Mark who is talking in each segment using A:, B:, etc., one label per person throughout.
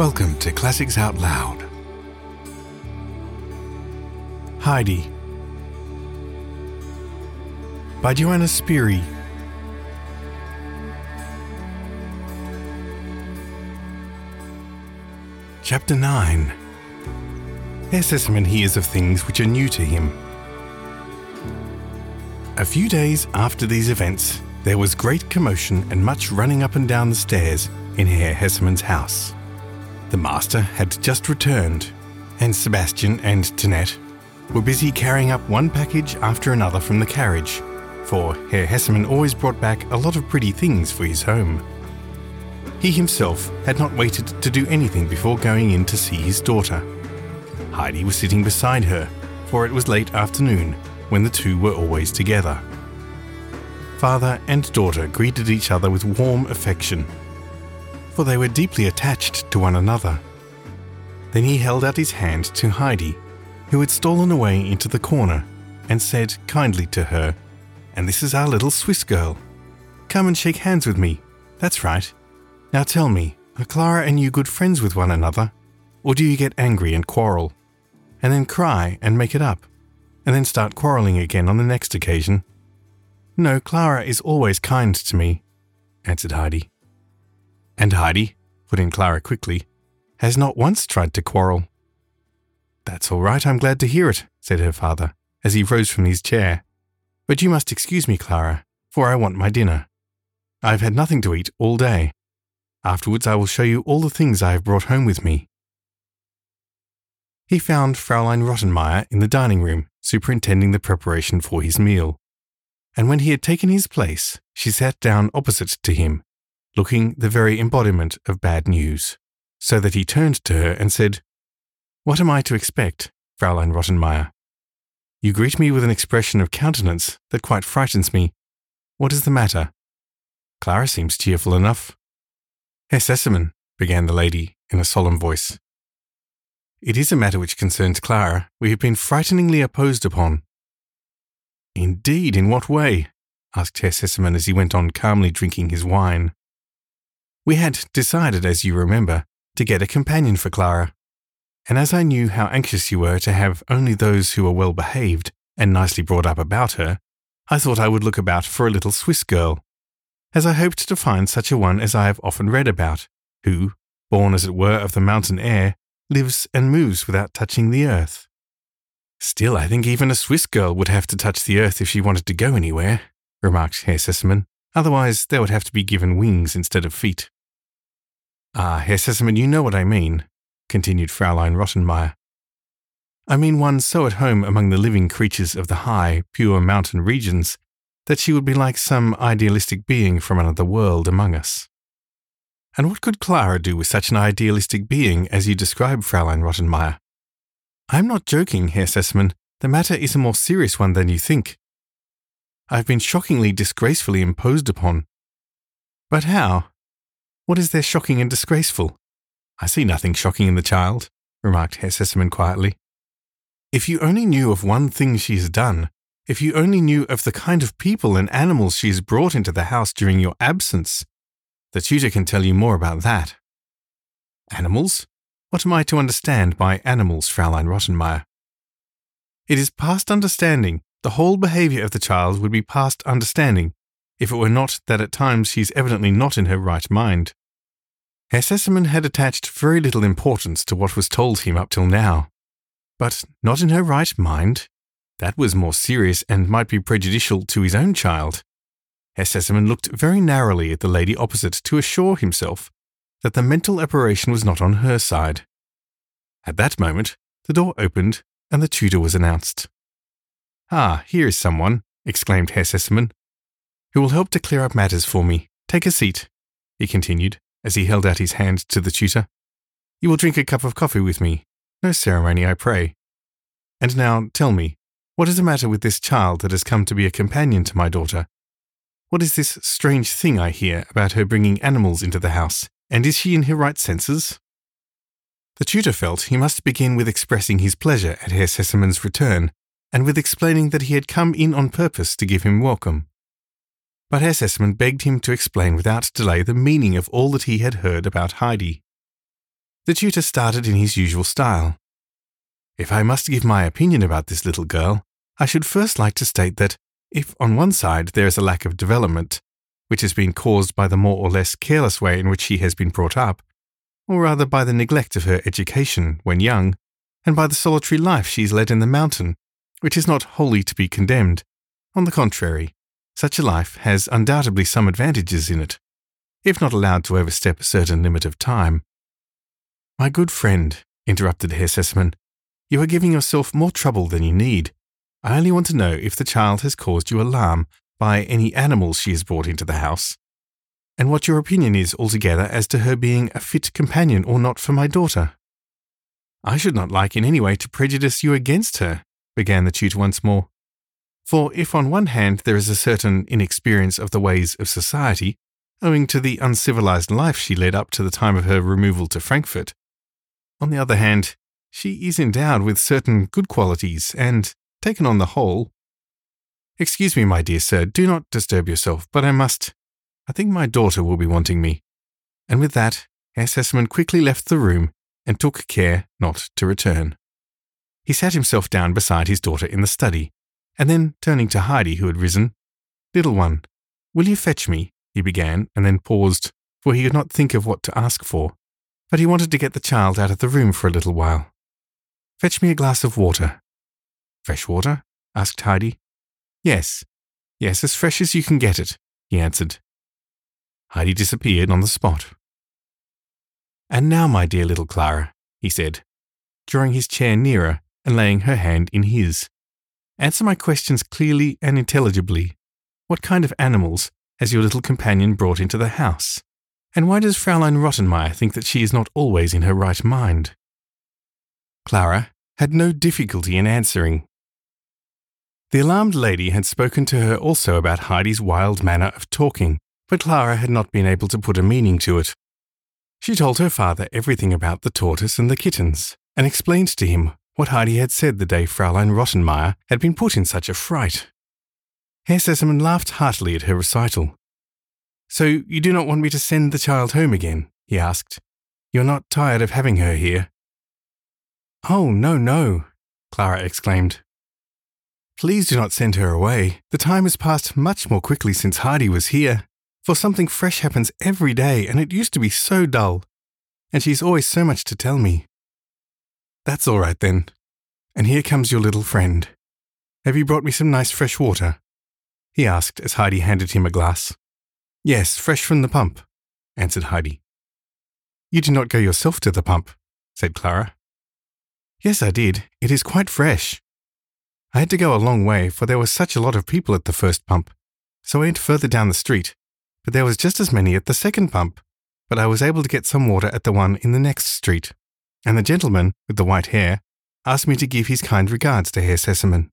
A: Welcome to Classics Out Loud. Heidi by Johanna Spyri. Chapter 9 Herr Sesemann hears of things which are new to him. A few days after these events, there was great commotion and much running up and down the stairs in Herr Sesemann's house. The master had just returned, and Sebastian and Tinette were busy carrying up one package after another from the carriage, for Herr Sesemann always brought back a lot of pretty things for his home. He himself had not waited to do anything before going in to see his daughter. Heidi was sitting beside her, for it was late afternoon when the two were always together. Father and daughter greeted each other with warm affection, for they were deeply attached to one another. Then he held out his hand to Heidi, who had stolen away into the corner, and said kindly to her, And this is our little Swiss girl. Come and shake hands with me. That's right. Now tell me, are Clara and you good friends with one another? Or do you get angry and quarrel? And then cry and make it up? And then start quarreling again on the next occasion? No, Clara is always kind to me, answered Heidi. And Heidi, put in Clara quickly, has not once tried to quarrel. That's all right, I'm glad to hear it, said her father, as he rose from his chair. But you must excuse me, Clara, for I want my dinner. I have had nothing to eat all day. Afterwards, I will show you all the things I have brought home with me. He found Fraulein Rottenmeier in the dining room, superintending the preparation for his meal. And when he had taken his place, she sat down opposite to him, looking the very embodiment of bad news, so that he turned to her and said, What am I to expect, Fraulein Rottenmeier? You greet me with an expression of countenance that quite frightens me. What is the matter? Clara seems cheerful enough. Herr Sesemann, began the lady in a solemn voice. It is a matter which concerns Clara. We have been frighteningly opposed upon. Indeed, in what way? asked Herr Sesemann as he went on calmly drinking his wine. We had decided, as you remember, to get a companion for Clara. And as I knew how anxious you were to have only those who were well behaved and nicely brought up about her, I thought I would look about for a little Swiss girl as I hoped to find such a one as I have often read about, who, born as it were of the mountain air, lives and moves without touching the earth. Still, I think even a Swiss girl would have to touch the earth if she wanted to go anywhere, remarked Herr Sesemann. Otherwise, they would have to be given wings instead of feet. Ah, Herr Sesemann, you know what I mean, continued Fraulein Rottenmeier. I mean one so at home among the living creatures of the high, pure mountain regions that she would be like some idealistic being from another world among us. And what could Clara do with such an idealistic being as you describe, Fraulein Rottenmeier? I am not joking, Herr Sesemann. The matter is a more serious one than you think. I have been shockingly, disgracefully imposed upon. But how? What is there shocking and disgraceful? I see nothing shocking in the child, remarked Herr Sesemann quietly. If you only knew of one thing she has done, if you only knew of the kind of people and animals she has brought into the house during your absence, the tutor can tell you more about that. Animals? What am I to understand by animals, Fraulein Rottenmeier? It is past understanding. The whole behavior of the child would be past understanding if it were not that at times she is evidently not in her right mind. Herr Sesemann had attached very little importance to what was told him up till now. But not in her right mind? That was more serious and might be prejudicial to his own child. Herr Sesemann looked very narrowly at the lady opposite to assure himself that the mental operation was not on her side. At that moment, the door opened and the tutor was announced. Ah, here is someone, exclaimed Herr Sesemann, who will help to clear up matters for me. Take a seat, he continued, as he held out his hand to the tutor. You will drink a cup of coffee with me. No ceremony, I pray. And now tell me, what is the matter with this child that has come to be a companion to my daughter? What is this strange thing I hear about her bringing animals into the house, and is she in her right senses? The tutor felt he must begin with expressing his pleasure at Herr Sesemann's return, and with explaining that he had come in on purpose to give him welcome. But Herr Sesemann begged him to explain without delay the meaning of all that he had heard about Heidi. The tutor started in his usual style. If I must give my opinion about this little girl, I should first like to state that if on one side there is a lack of development, which has been caused by the more or less careless way in which she has been brought up, or rather by the neglect of her education when young, and by the solitary life she's led in the mountain, which is not wholly to be condemned. On the contrary, such a life has undoubtedly some advantages in it, if not allowed to overstep a certain limit of time. My good friend, interrupted Herr Sesemann, you are giving yourself more trouble than you need. I only want to know if the child has caused you alarm by any animals she has brought into the house, and what your opinion is altogether as to her being a fit companion or not for my daughter. I should not like in any way to prejudice you against her, began the tutor once more. For if on one hand there is a certain inexperience of the ways of society, owing to the uncivilized life she led up to the time of her removal to Frankfurt, on the other hand, she is endowed with certain good qualities, and, taken on the whole, Excuse me, my dear sir, do not disturb yourself, but I must. I think my daughter will be wanting me. And with that, Herr Sesemann quickly left the room and took care not to return. He sat himself down beside his daughter in the study, and then turning to Heidi, who had risen, Little one, will you fetch me? he began, and then paused, for he could not think of what to ask for. But he wanted to get the child out of the room for a little while. Fetch me a glass of water. Fresh water? asked Heidi. Yes, yes, as fresh as you can get it, he answered. Heidi disappeared on the spot. And now, my dear little Clara, he said, drawing his chair nearer and laying her hand in his. Answer my questions clearly and intelligibly. What kind of animals has your little companion brought into the house? And why does Fraulein Rottenmeier think that she is not always in her right mind? Clara had no difficulty in answering. The alarmed lady had spoken to her also about Heidi's wild manner of talking, but Clara had not been able to put a meaning to it. She told her father everything about the tortoise and the kittens, and explained to him what Heidi had said the day Fraulein Rottenmeier had been put in such a fright. Herr Sesemann laughed heartily at her recital. So you do not want me to send the child home again? he asked. You're not tired of having her here? Oh, no, no, Clara exclaimed. Please do not send her away. The time has passed much more quickly since Heidi was here, for something fresh happens every day, and it used to be so dull. And she's always so much to tell me. That's all right then. And here comes your little friend. Have you brought me some nice fresh water? He asked as Heidi handed him a glass. Yes, fresh from the pump, answered Heidi. You did not go yourself to the pump, said Clara. Yes, I did. It is quite fresh. I had to go a long way, for there was such a lot of people at the first pump. So I went further down the street, but there was just as many at the second pump. But I was able to get some water at the one in the next street. And the gentleman with the white hair asked me to give his kind regards to Herr Sesemann.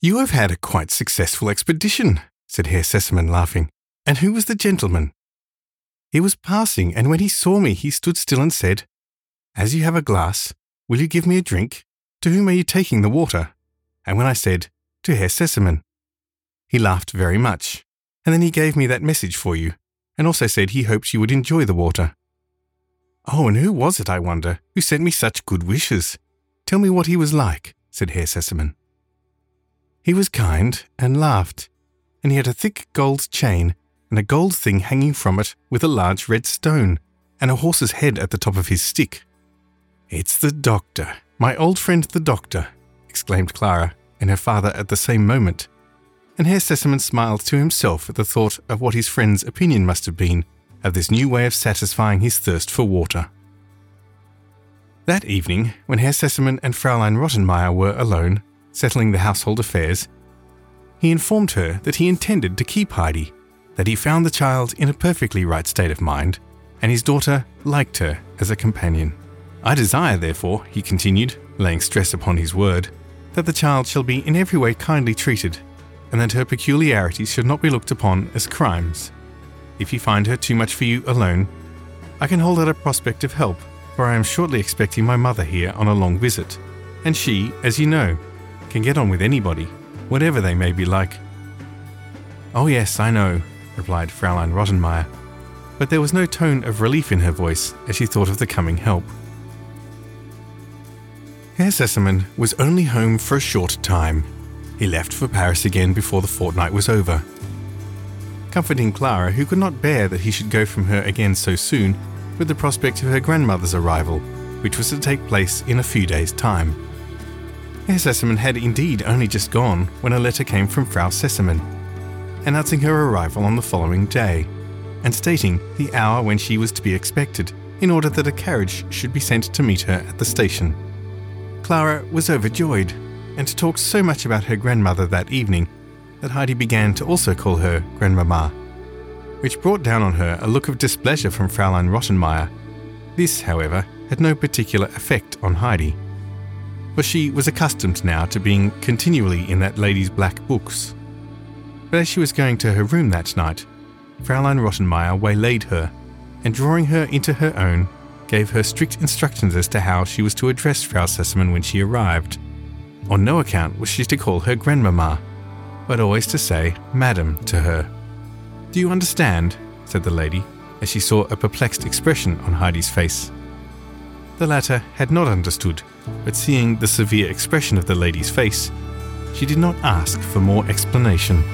A: You have had a quite successful expedition, said Herr Sesemann, laughing. And who was the gentleman? He was passing, and when he saw me, he stood still and said, As you have a glass, will you give me a drink? To whom are you taking the water? and when I said, To Herr Sesemann, he laughed very much, and then he gave me that message for you, and also said he hoped you would enjoy the water. Oh, and who was it, I wonder, who sent me such good wishes? Tell me what he was like, said Herr Sesemann. He was kind and laughed, and he had a thick gold chain and a gold thing hanging from it with a large red stone and a horse's head at the top of his stick. It's the doctor, my old friend the doctor, exclaimed Clara and her father at the same moment. And Herr Sesemann smiled to himself at the thought of what his friend's opinion must have been of this new way of satisfying his thirst for water. That evening, when Herr Sesemann and Fraulein Rottenmeier were alone, settling the household affairs, he informed her that he intended to keep Heidi, that he found the child in a perfectly right state of mind, and his daughter liked her as a companion. I desire, therefore, he continued, laying stress upon his word, that the child shall be in every way kindly treated, and that her peculiarities should not be looked upon as crimes. If you find her too much for you alone, I can hold out a prospect of help, for I am shortly expecting my mother here on a long visit, and she, as you know, can get on with anybody, whatever they may be like. Oh, yes, I know, replied Fraulein Rottenmeier. but there was no tone of relief in her voice as she thought of the coming help. Herr Sesemann was only home for a short time. He left for Paris again before the fortnight was over. Comforting Clara, who could not bear that he should go from her again so soon, with the prospect of her grandmother's arrival, which was to take place in a few days' time. Herr Sesemann had indeed only just gone when a letter came from Frau Sesemann, announcing her arrival on the following day, and stating the hour when she was to be expected, in order that a carriage should be sent to meet her at the station. Clara was overjoyed, and talked so much about her grandmother that evening that Heidi began to also call her Grandmama, which brought down on her a look of displeasure from Fraulein Rottenmeier. This, however, had no particular effect on Heidi, for she was accustomed now to being continually in that lady's black books. But as she was going to her room that night, Fraulein Rottenmeier waylaid her, and drawing her into her own, gave her strict instructions as to how she was to address Frau Sesemann when she arrived. On no account was she to call her grandmama, but always to say madam to her. Do you understand? said the lady, as she saw a perplexed expression on Heidi's face. The latter had not understood, but seeing the severe expression of the lady's face, she did not ask for more explanation.